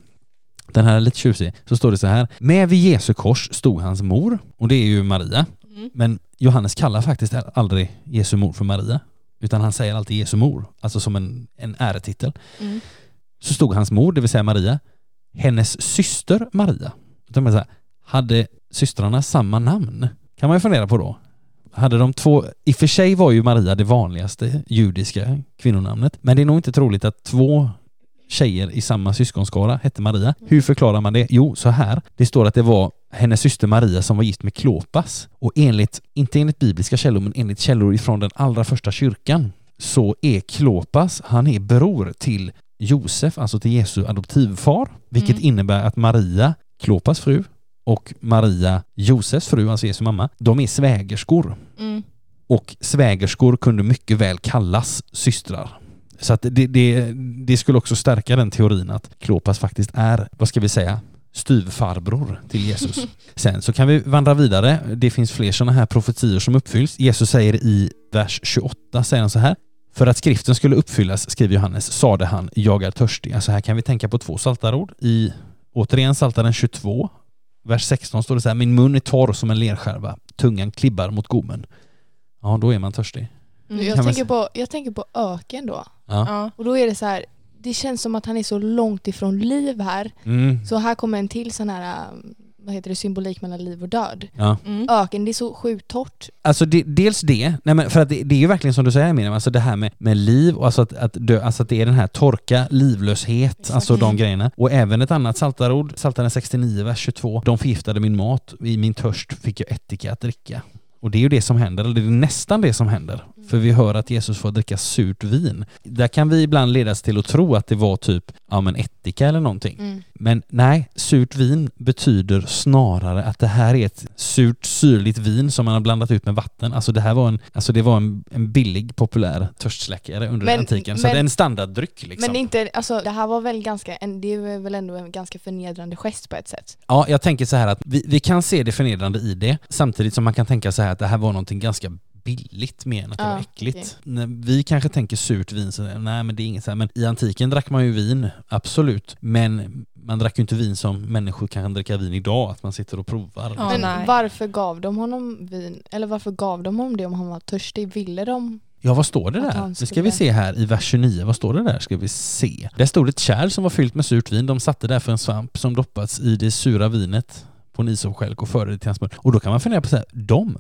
Den här är lite tjusig. Så står det så här. Med vid Jesu kors stod hans mor, och det är ju Maria. Mm. Men Johannes kallar faktiskt aldrig Jesu mor för Maria, utan han säger alltid Jesu mor, alltså som en, en äretitel. Mm. Så stod hans mor, det vill säga Maria, hennes syster Maria. Då man så här, hade systrarna samma namn? Kan man ju fundera på då. Hade de två, i och för sig var ju Maria det vanligaste judiska kvinnonamnet, men det är nog inte troligt att två tjejer i samma syskonskara hette Maria. Hur förklarar man det? Jo, så här. Det står att det var hennes syster Maria som var gift med Klopas. Och enligt, inte enligt bibliska källor, men enligt källor ifrån den allra första kyrkan, så är Klopas, han är bror till Josef, alltså till Jesu adoptivfar, vilket Mm. innebär att Maria, Klopas fru, och Maria, Josefs fru, alltså Jesu mamma, de är svägerskor. Mm. Och svägerskor kunde mycket väl kallas systrar. Så att det, det, det skulle också stärka den teorin att Klopas faktiskt är, vad ska vi säga, styvfarbror till Jesus. (laughs) Sen så kan vi vandra vidare. Det finns fler sådana här profetior som uppfylls. Jesus säger i vers 28, säger han så här. För att skriften skulle uppfyllas, skriver Johannes, sade han, jag är törstig. Alltså här kan vi tänka på två saltarord. I, återigen Psaltaren 22, vers 16 står det så här, min mun är torr som en lerskärva, tungan klibbar mot gommen. Ja, då är man törstig. Mm. Jag, tänker på, jag tänker på öken då. Ja. Ja. Och då är det så här, det känns som att han är så långt ifrån liv här. Mm. Så här kommer en till sån här, um, vad heter det, symbolik mellan liv och död. ja. Mm. Öken, det är så sjukt torrt. Alltså det, dels det, nej men för att det, det är ju verkligen som du säger Miriam, alltså det här med, med liv och alltså att, att dö, alltså att det är den här torka, livlöshet, Exakt. alltså de Mm. grejerna. Och även ett annat saltarord, Psaltaren 69, vers 22. De förgiftade min mat, i min törst fick jag ättika att dricka. Och det är ju det som händer, eller det är nästan det som händer. För vi hör att Jesus får dricka surt vin. Där kan vi ibland ledas till att tro att det var typ, ja men ättika eller någonting. Mm. Men nej, surt vin betyder snarare att det här är ett surt syrligt vin som man har blandat ut med vatten. Alltså det här var en, alltså det var en, en billig populär törstsläckare under Men- antiken. Så men- det är en standarddryck liksom. Men inte, alltså det här var väl ganska, en, det är väl ändå en ganska förnedrande gest på ett sätt. Ja, jag tänker så här att vi, vi kan se det förnedrande i det, samtidigt som man kan tänka så här att det här var någonting ganska billigt mer än att det Ja, var äckligt. När vi kanske tänker surt vin, så nej men det är inget så här. Men i antiken drack man ju vin, absolut. Men man drack ju inte vin som människor kan dricka vin idag, att man sitter och provar. Ja, Men nej. varför gav de honom vin? Eller varför gav de honom det om han var törstig? Ville de? Ja, vad står det där? Det ska vi se här i vers 29. Vad står det där? Ska vi se. Där stod ett kärl som var fyllt med surt vin. De satte därför en svamp som doppats i det sura vinet på en isopstjälk och förde det till hans mun. Och då kan man fundera på så här, de?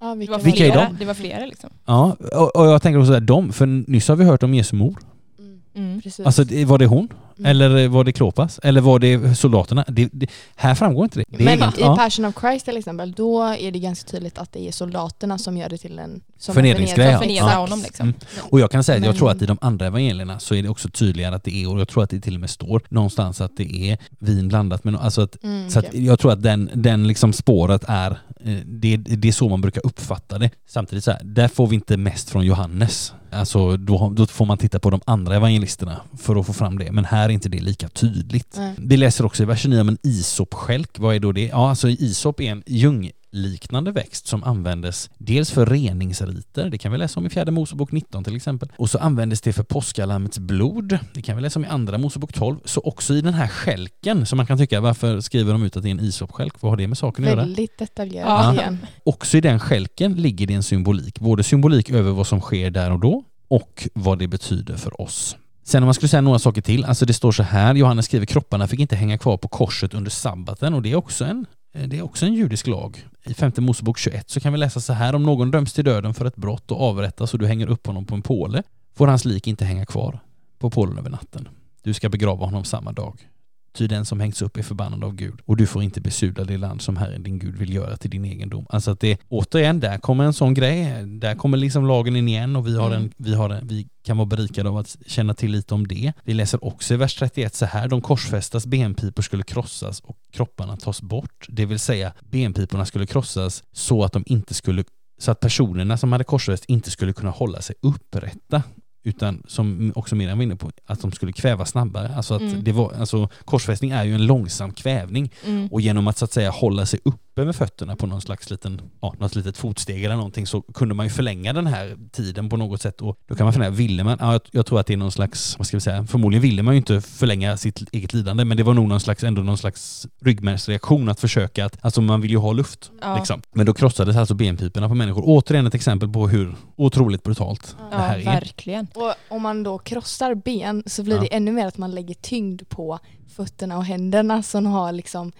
Ja, Det vilka var, Vilka är flera, de? det var flera liksom. Ja, och, och jag tänker också så här, de, för nyss har vi hört om Jesu mor. Mm, Mm. precis. Alltså det- var det hon? Mm. Eller var det Klopas? Eller var det soldaterna? Det, det, här framgår inte det. det är Men inget- i ja. Passion of Christ till exempel, då är det ganska tydligt att det är soldaterna som gör det till en... Som Förnedringsgrej, en ja. Honom liksom. Mm. Och jag kan säga att jag tror att i de andra evangelierna så är det också tydligare att det är, och jag tror att det till och med står någonstans att det är vin blandat med no- alltså att Mm, Så att jag tror att den, den liksom spåret är, eh, det, det är så man brukar uppfatta det. Samtidigt så här, där får vi inte mest från Johannes. Alltså då, då får man titta på de andra evangelisterna för att få fram det. Men här är inte det lika tydligt. Nej. Vi läser också i vers 9 om en isopskälk. Vad är då det? Ja, alltså isop är en ljungliknande växt som användes dels för reningsriter, det kan vi läsa om i fjärde Mosebok 19 till exempel. Och så användes det för påskalammets blod, det kan vi läsa om i andra Mosebok 12. Så också i den här skälken, som man kan tycka, varför skriver de ut att det är en isopskälk? Vad har det med saken att göra? Väldigt detaljerat Ja. igen. Också i den skälken ligger det en symbolik. Både symbolik över vad som sker där och då och vad det betyder för oss. Sen om man skulle säga några saker till, alltså det står så här, Johannes skriver kropparna fick inte hänga kvar på korset under sabbaten och det är också en, eh, det är också en judisk lag. I femte Mosebok 21 så kan vi läsa så här, om någon döms till döden för ett brott och avrättas och du hänger upp honom på en påle får hans lik inte hänga kvar på pålen över natten. Du ska begrava honom samma dag. Ty den som hängs upp är förbannad av Gud och du får inte besudla det land som Herren din Gud vill göra till din egendom. Alltså att det, återigen, där kommer en sån grej. Där kommer liksom lagen in igen och vi, har en, vi, har en, vi kan vara berikade av att känna till lite om det. Vi läser också i vers 31 så här, de korsfästas benpipor skulle krossas och kropparna tas bort. Det vill säga benpiporna skulle krossas så att de inte skulle så att personerna som hade korsfäst inte skulle kunna hålla sig upprätta utan som också Miriam var inne på, att de skulle kväva snabbare. Alltså att Mm. det var, alltså korsfästning är ju en långsam kvävning Mm. och genom att så att säga hålla sig upp uppe med fötterna på någon slags liten, ja, något litet fotsteg eller någonting så kunde man ju förlänga den här tiden på något sätt och då kan man fundera, ville man, ja, jag, tror att det är någon slags, vad ska vi säga, förmodligen ville man ju inte förlänga sitt eget lidande men det var nog någon slags, ändå någon slags ryggmärgsreaktion att försöka att, alltså man vill ju ha luft. Ja. Liksom. Men då krossades alltså benpiporna på människor. Återigen ett exempel på hur otroligt brutalt Ja, det här Ja, är. verkligen. Och om man då krossar ben så blir Ja. det ännu mer att man lägger tyngd på fötterna och händerna som har liksom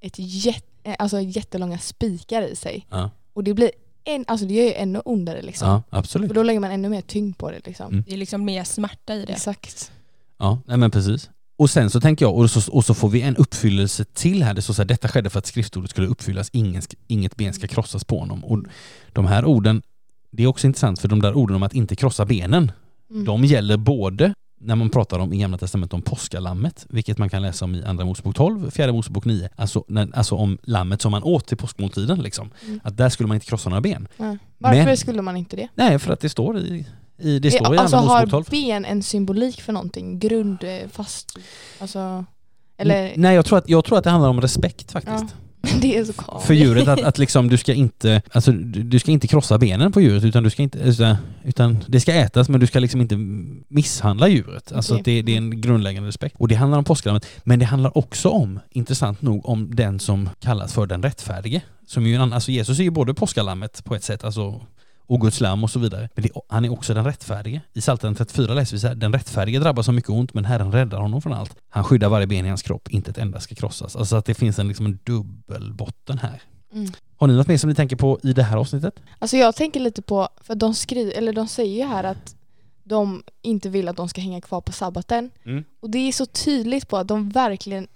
ett jätte, alltså jättelånga spikar i sig. Ja, Och det blir en, alltså det gör ju ännu ondare liksom. ja absolut. För då lägger man ännu mer tyngd på det liksom. Mm. Det är liksom mer smärta i det. Exakt. Ja, nej men precis. Och sen så tänker jag, och så, och så får vi en uppfyllelse till här. Det står så här, detta skedde för att skriftordet skulle uppfyllas, ingen, inget ben ska krossas på honom. Och de här orden, det är också intressant för de där orden om att inte krossa benen, Mm. de gäller både när man pratar om i Gamla Testamentet om påskalammet, vilket man kan läsa om i Andra Mosebok 12, Fjärde Mosebok 9, alltså, när, alltså om lammet som man åt till påskmåltiden. Liksom. Mm. Att där skulle man inte krossa några ben. Ja. Varför Men- skulle man inte det? Nej, för att det står i, i, det står i alltså Andra har Mosebok 12. ben en symbolik för någonting? Grund, eh, fast, alltså, eller Nej, jag tror, att, jag tror att det handlar om respekt faktiskt. (laughs) det är så konstigt. för djuret att, att liksom du ska inte alltså du, du ska inte krossa benen på djuret utan du ska inte utan, utan det ska ätas men du ska liksom inte misshandla djuret. Alltså att det, det är en grundläggande respekt. Och det handlar om påsklammet men det handlar också om, intressant nog, om den som kallas för den rättfärdige. Som ju en annan, alltså Jesus är ju både påskalammet på ett sätt, alltså och Guds lamm och så vidare. Men det, han är också den rättfärdige. I Psaltaren 34 läser vi så här, den rättfärdige drabbas av mycket ont men Herren räddar honom från allt. Han skyddar varje ben i hans kropp, inte ett enda ska krossas. Alltså att det finns en, liksom en dubbelbotten här. Mm. Har ni något mer som ni tänker på i det här avsnittet? Alltså jag tänker lite på, för de skriver, eller de säger ju här att de inte vill att de ska hänga kvar på sabbaten. Mm. Och det är så tydligt på att de verkligen,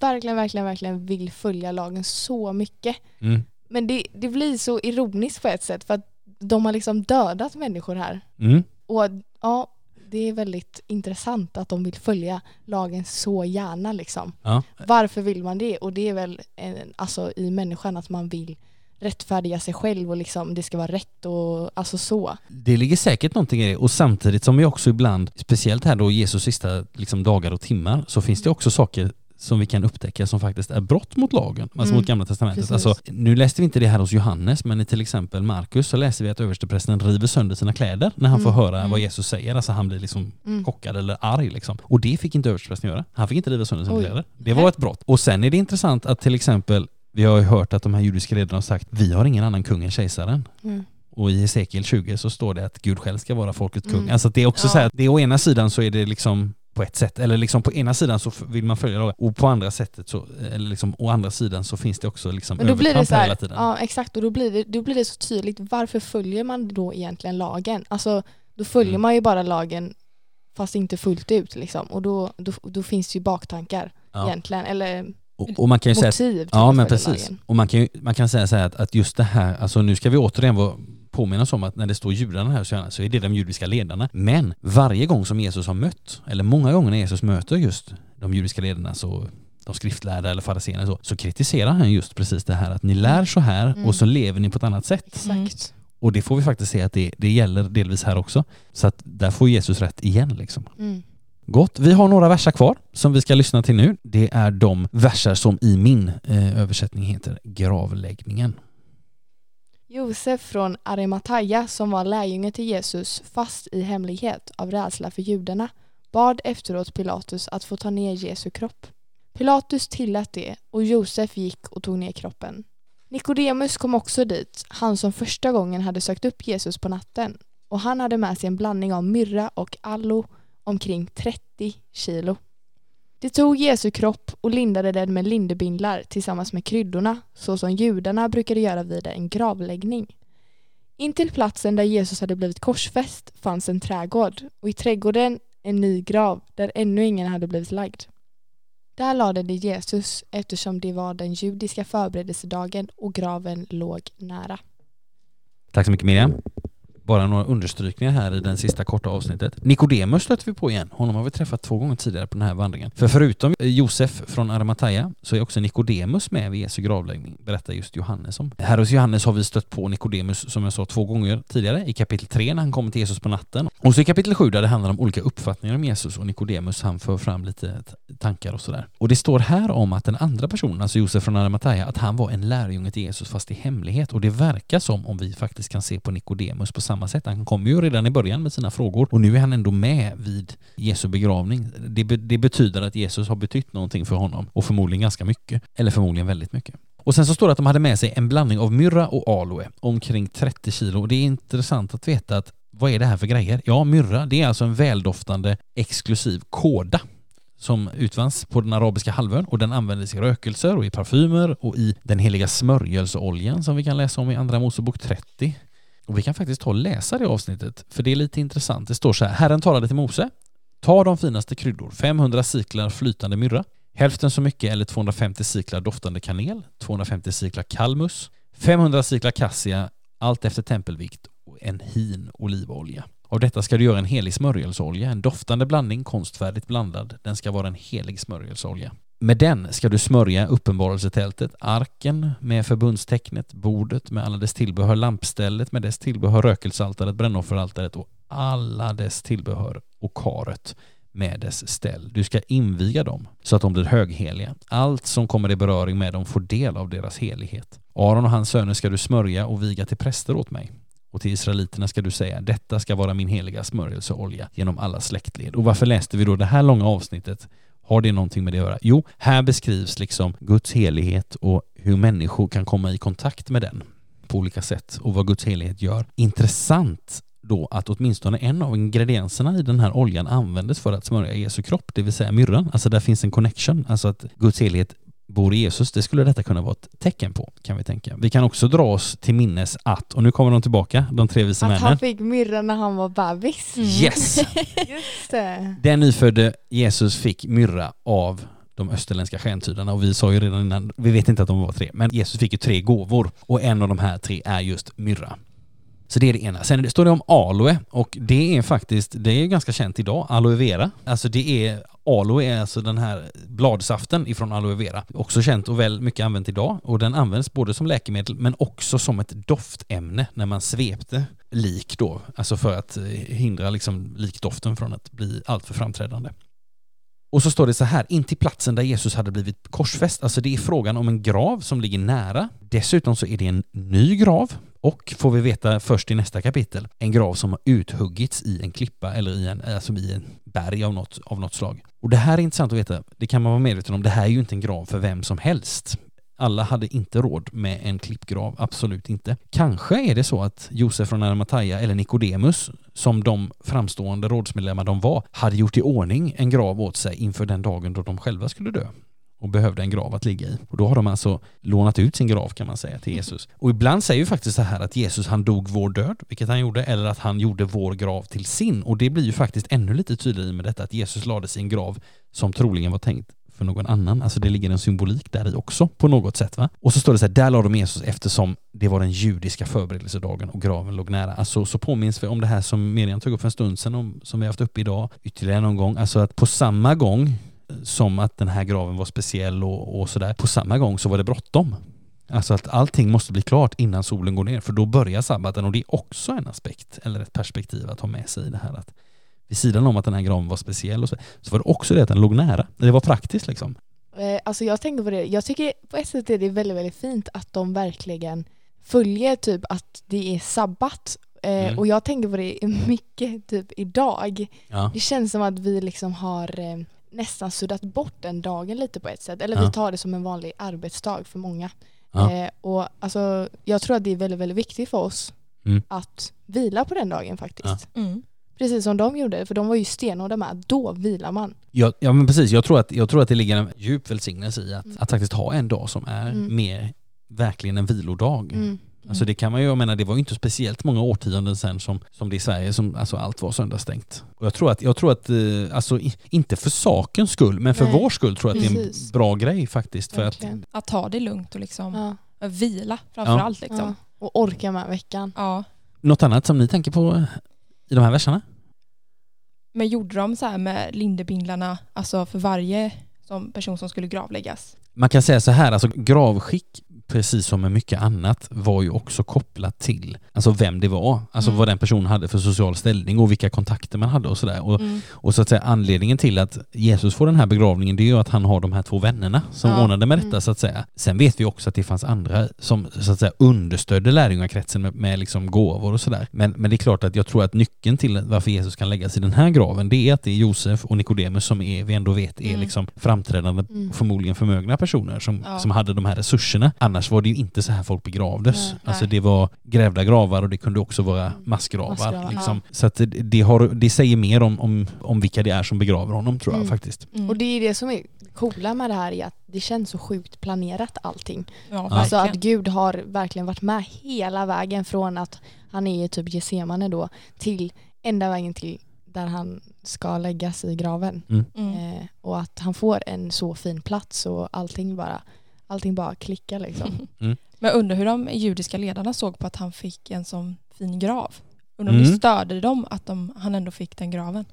verkligen, verkligen, verkligen vill följa lagen så mycket. Mm. Men det, det blir så ironiskt på ett sätt för att de har liksom dödat människor här. Mm. Och ja, det är väldigt intressant att de vill följa lagen så gärna liksom. Ja. Varför vill man det? Och det är väl en, alltså i människan att man vill rättfärdiga sig själv och liksom det ska vara rätt och alltså så. Det ligger säkert någonting i det och samtidigt som vi också ibland, speciellt här då Jesus sista liksom, dagar och timmar, så finns det också saker som vi kan upptäcka som faktiskt är brott mot lagen, alltså Mm, mot gamla testamentet. precis. Alltså, nu läste vi inte det här hos Johannes, men i till exempel Markus så läser vi att översteprästen river sönder sina kläder när han får Mm, höra mm. vad Jesus säger. Alltså han blir liksom Mm. chockad eller arg liksom. Och det fick inte översteprästen göra. Han fick inte riva sönder sina Oj. kläder. Det var ett brott. Och sen är det intressant att till exempel, vi har ju hört att de här judiska ledarna har sagt, vi har ingen annan kung än kejsaren. Mm. Och i Hesekiel 20 så står det att Gud själv ska vara folkets kung. Mm. Alltså det är också Ja. så här det är å ena sidan så är det liksom på ett sätt, eller liksom på ena sidan så vill man följa lagen och på andra sättet så, eller liksom å andra sidan så finns det också liksom Men då blir det så här hela tiden. ja exakt och då blir, det, då blir det så tydligt varför följer man då egentligen lagen? Alltså då följer Mm. man ju bara lagen fast inte fullt ut liksom och då, då, då finns det ju baktankar Ja. egentligen eller Och, och man kan ju säga att, motiv ja men precis. lagen. Och man kan, ju, man kan säga så här att, att just det här, alltså nu ska vi återigen vara påminnas om att när det står judarna här så är det de judiska ledarna. Men varje gång som Jesus har mött, eller många gånger när Jesus möter just de judiska ledarna så de skriftlärda eller fariséerna så, så kritiserar han just precis det här att ni lär så här Mm. och så lever ni på ett annat sätt. Exakt. Och det får vi faktiskt se att det, det gäller delvis här också. Så att där får Jesus rätt igen liksom. Mm. Gott. Vi har några versar kvar som vi ska lyssna till nu. Det är de versar som i min eh, översättning heter gravläggningen. Josef från Arimataya som var lärjunge till Jesus fast i hemlighet av rädsla för judarna bad efteråt Pilatus att få ta ner Jesu kropp. Pilatus tillät det och Josef gick och tog ner kroppen. Nikodemus kom också dit, han som första gången hade sökt upp Jesus på natten och han hade med sig en blandning av myrra och allo, omkring 30 kilo. De tog Jesu kropp och lindade den med lindebindlar tillsammans med kryddorna så som judarna brukade göra vid en gravläggning. Intill platsen där Jesus hade blivit korsfäst fanns en trädgård och i trädgården en ny grav där ännu ingen hade blivit lagd. Där lade de Jesus eftersom det var den judiska förberedelsedagen och graven låg nära. Tack så mycket Miriam. Bara några understrykningar här i den sista korta avsnittet. Nikodemus stöter vi på igen. Honom har vi träffat två gånger tidigare på den här vandringen. För förutom eh, Josef från Arimataya så är också Nikodemus med vid Jesu gravläggning, berättar just Johannes om. Här hos Johannes har vi stött på Nikodemus, som jag sa, två gånger tidigare. I kapitel 3 när han kommer till Jesus på natten. Och så i kapitel 7 där det handlar om olika uppfattningar om Jesus och Nikodemus, han för fram lite tankar och sådär. Och det står här om att den andra personen, alltså Josef från Arimataya, att han var en lärjunge till Jesus fast i hemlighet. Och det verkar som om vi faktiskt kan se på Nikodemus på samma sätt. Han kom ju redan i början med sina frågor och nu är han ändå med vid Jesu begravning. Det, be det betyder att Jesus har betytt någonting för honom och förmodligen ganska mycket. Eller förmodligen väldigt mycket. Och sen så står det att de hade med sig en blandning av myrra och aloe, omkring 30 kilo. Och det är intressant att veta att vad är det här för grejer? Ja, myrra, det är alltså en väldoftande exklusiv kåda som utvanns på den arabiska halvön och den användes i rökelser och i parfymer och i den heliga smörjelseoljan som vi kan läsa om i Andra Mosebok 30. Och vi kan faktiskt ta och läsa det avsnittet, för det är lite intressant. Det står så här, Herren talade till Mose, ta de finaste kryddor, 500 siklar flytande myrra, hälften så mycket eller 250 siklar doftande kanel, 250 siklar kalmus, 500 siklar kassia, allt efter tempelvikt och en hin olivolja. Av detta ska du göra en helig smörjelseolja, en doftande blandning, konstfärdigt blandad. Den ska vara en helig smörjelseolja. Med den ska du smörja uppenbarelsetältet, arken med förbundstecknet, bordet med alla dess tillbehör, lampstället med dess tillbehör, rökelsealtaret, brännofferaltaret och alla dess tillbehör och karet med dess ställ. Du ska inviga dem så att de blir högheliga. Allt som kommer i beröring med dem får del av deras helighet. Aron och hans söner ska du smörja och viga till präster åt mig. Och till israeliterna ska du säga, detta ska vara min heliga smörjelseolja genom alla släktled. Och varför läste vi då det här långa avsnittet? Har det någonting med det att göra? Jo, här beskrivs liksom Guds helighet och hur människor kan komma i kontakt med den på olika sätt och vad Guds helighet gör. Intressant då att åtminstone en av ingredienserna i den här oljan användes för att smörja Jesu kropp, det vill säga myrran. Alltså där finns en connection, alltså att Guds helighet bor i Jesus, det skulle detta kunna vara ett tecken på, kan vi tänka. Vi kan också dra oss till minnes att, och nu kommer de tillbaka, de tre vise männen. Att han fick myrra när han var bebis. Mm. Yes! (laughs) Just det. Den nyfödde Jesus fick myrra av de österländska stjärntydarna och vi sa ju redan innan, vi vet inte att de var tre, men Jesus fick ju tre gåvor och en av de här tre är just myrra. Så det är det ena. Sen står det om aloe och det är faktiskt, det är ganska känt idag, aloe vera. Alltså det är, aloe är alltså den här bladsaften ifrån aloe vera. Också känt och väl mycket använt idag och den används både som läkemedel men också som ett doftämne när man svepte lik då, alltså för att eh, hindra liksom likdoften från att bli alltför framträdande. Och så står det så här, in till platsen där Jesus hade blivit korsfäst. Alltså det är frågan om en grav som ligger nära. Dessutom så är det en ny grav och får vi veta först i nästa kapitel, en grav som har uthuggits i en klippa eller i en, alltså i en berg av något, av något slag. Och det här är intressant att veta, det kan man vara medveten om, det här är ju inte en grav för vem som helst. Alla hade inte råd med en klippgrav, absolut inte. Kanske är det så att Josef från Arimathea eller Nikodemus, som de framstående rådsmedlemmar de var, hade gjort i ordning en grav åt sig inför den dagen då de själva skulle dö och behövde en grav att ligga i. Och då har de alltså lånat ut sin grav kan man säga till Jesus. Och ibland säger vi faktiskt så här att Jesus han dog vår död, vilket han gjorde, eller att han gjorde vår grav till sin. Och det blir ju faktiskt ännu lite tydligare med detta att Jesus lade sin grav som troligen var tänkt för någon annan. Alltså det ligger en symbolik där i också på något sätt. Va? Och så står det så här, där lade de Jesus eftersom det var den judiska förberedelsedagen och graven låg nära. Alltså så påminns vi om det här som Miriam tog upp för en stund sedan, om, som vi haft uppe idag ytterligare någon gång. Alltså att på samma gång som att den här graven var speciell och, och sådär, på samma gång så var det bråttom. Alltså att allting måste bli klart innan solen går ner, för då börjar sabbaten och det är också en aspekt eller ett perspektiv att ha med sig i det här att vid sidan om att den här graven var speciell och så, så var det också det att den låg nära. Det var praktiskt liksom. Eh, Alltså jag tänker på det, jag tycker på ett sätt är det väldigt, väldigt fint att de verkligen följer typ att det är sabbat. Eh, Mm. Och jag tänker på det mycket typ idag. Ja. Det känns som att vi liksom har eh, nästan suddat bort den dagen lite på ett sätt. Eller Ja. vi tar det som en vanlig arbetsdag för många. Ja. Eh, och alltså, jag tror att det är väldigt, väldigt viktigt för oss Mm. att vila på den dagen faktiskt. Mm. Precis som de gjorde, för de var ju stenhårda med att då vilar man. Ja, ja men precis, jag tror, att, jag tror att det ligger en djup välsignelse i att, Mm. att faktiskt ha en dag som är Mm. mer verkligen en vilodag. Mm. Alltså det kan man ju, jag menar det var ju inte speciellt många årtionden sedan som, som det i Sverige som alltså allt var söndagsstängt. Och jag tror att, jag tror att eh, alltså inte för sakens skull, men för Nej, vår skull tror jag att det är precis. en bra grej faktiskt. För att, Verkligen. Att ta det lugnt och liksom Ja. vila framför Ja. allt. Liksom. Ja. Och orka med veckan. Ja. Något annat som ni tänker på i de här verserna? Men gjorde de så här med lindebindlarna, alltså för varje som person som skulle gravläggas? Man kan säga så här, alltså gravskick precis som med mycket annat, var ju också kopplat till alltså vem det var. Alltså Mm. vad den personen hade för social ställning och vilka kontakter man hade och sådär. Och, Mm. och så att säga anledningen till att Jesus får den här begravningen det är ju att han har de här två vännerna som Ja. ordnade med detta Mm. så att säga. Sen vet vi också att det fanns andra som så att säga understödde lärjungakretsen med, med liksom gåvor och sådär. Men, men det är klart att jag tror att nyckeln till varför Jesus kan läggas i den här graven det är att det är Josef och Nikodemus som är, vi ändå vet är Mm. liksom framträdande Mm. förmodligen förmögna personer som, Ja. som hade de här resurserna. Annars var det ju inte så här folk begravdes. Nej. alltså det var grävda gravar och det kunde också vara massgravar. Massgravar, liksom. Så att det, har, det säger mer om, om, om vilka det är som begraver honom tror jag Mm. faktiskt. Mm. Och det är det som är coola med det här är att det känns så sjukt planerat allting. ja, Alltså att. Gud har verkligen varit med hela vägen från att han är i typ Getsemane då till enda vägen till där han ska läggas i graven. Mm. Eh, och att han får en så fin plats och allting bara, allting bara klickar liksom. Men jag undrar hur de judiska ledarna såg på att han fick en sån fin grav. Undrar om Mm. det störde dem att de, han ändå fick den graven.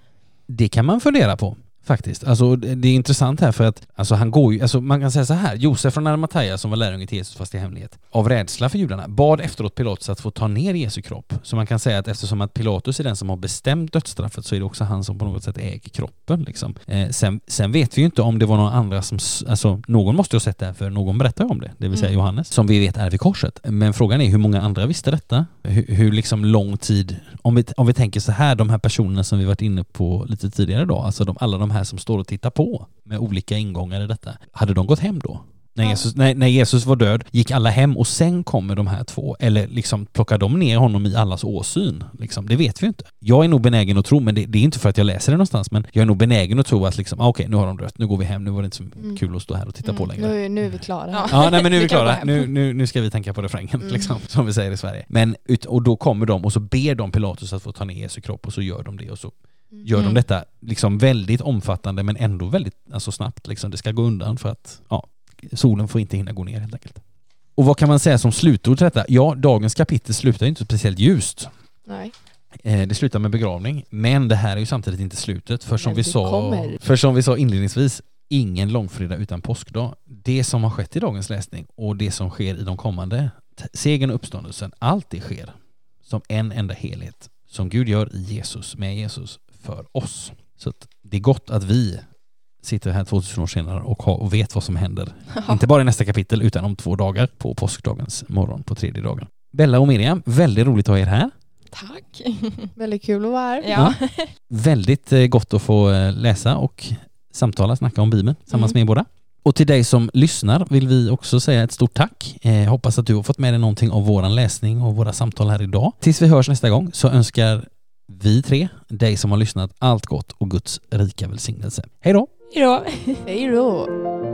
Det kan man fundera på. Faktiskt. Alltså, det är intressant här för att alltså, han går ju, alltså, man kan säga så här, Josef från Arimathea som var lärjunge till Jesus fast i hemlighet, av rädsla för judarna, bad efteråt Pilatus att få ta ner Jesu kropp. Så man kan säga att eftersom att Pilatus är den som har bestämt dödsstraffet så är det också han som på något sätt äger kroppen. Liksom. Eh, sen, sen vet vi ju inte om det var någon andra som, alltså någon måste ju ha sett det här för någon berättar ju om det, det vill säga Mm. Johannes, som vi vet är vid korset. Men frågan är hur många andra visste detta? Hur, hur liksom lång tid, om vi, om vi tänker så här, de här personerna som vi varit inne på lite tidigare idag, alltså de, alla de här som står och tittar på med olika ingångar i detta, hade de gått hem då? När. Jesus, när, när Jesus var död, gick alla hem och sen kommer de här två? Eller liksom plockar de ner honom i allas åsyn? Liksom, det vet vi inte. Jag är nog benägen att tro, men det, det är inte för att jag läser det någonstans, men jag är nog benägen att tro att liksom, ah, okej, nu har de dött, nu går vi hem, nu var det inte så Mm. kul att stå här och titta Mm. på längre. Nu, nu är vi klara. Ja. Ja, nej men nu är vi (laughs) klara. Nu, nu, nu ska vi tänka på refrängen, Mm. liksom, som vi säger i Sverige. Men, ut, och då kommer de och så ber de Pilatus att få ta ner Jesu kropp och så gör de det och så Mm. gör de Mm. detta liksom väldigt omfattande men ändå väldigt alltså snabbt. Liksom. Det ska gå undan för att ja, solen får inte hinna gå ner helt enkelt. Och vad kan man säga som slutord till detta? Ja, dagens kapitel slutar inte speciellt ljust. Nej. Eh, det slutar med begravning, men det här är ju samtidigt inte slutet. För som, vi sa, kommer. för som vi sa inledningsvis, ingen långfredag utan påskdag. Det som har skett i dagens läsning och det som sker i de kommande, segern och uppståndelsen, allt det sker som en enda helhet som Gud gör i Jesus, med Jesus, för oss. Så att det är gott att vi sitter här 2000 år senare och, har, och vet vad som händer. Inte bara i nästa kapitel utan om två dagar på påskdagens morgon på tredje dagen. Bella och Miriam, väldigt roligt att ha er här. Tack. (laughs) Väldigt kul att vara här. Ja. Väldigt eh, gott att få eh, läsa och samtala, snacka om Bibeln tillsammans Mm. med er båda. Och till dig som lyssnar vill vi också säga ett stort tack. Eh, hoppas att du har fått med dig någonting av våran läsning och våra samtal här idag. Tills vi hörs nästa gång så önskar vi tre, dig som har lyssnat, allt gott och Guds rika välsignelse. Hej då! Hejdå. Hej då!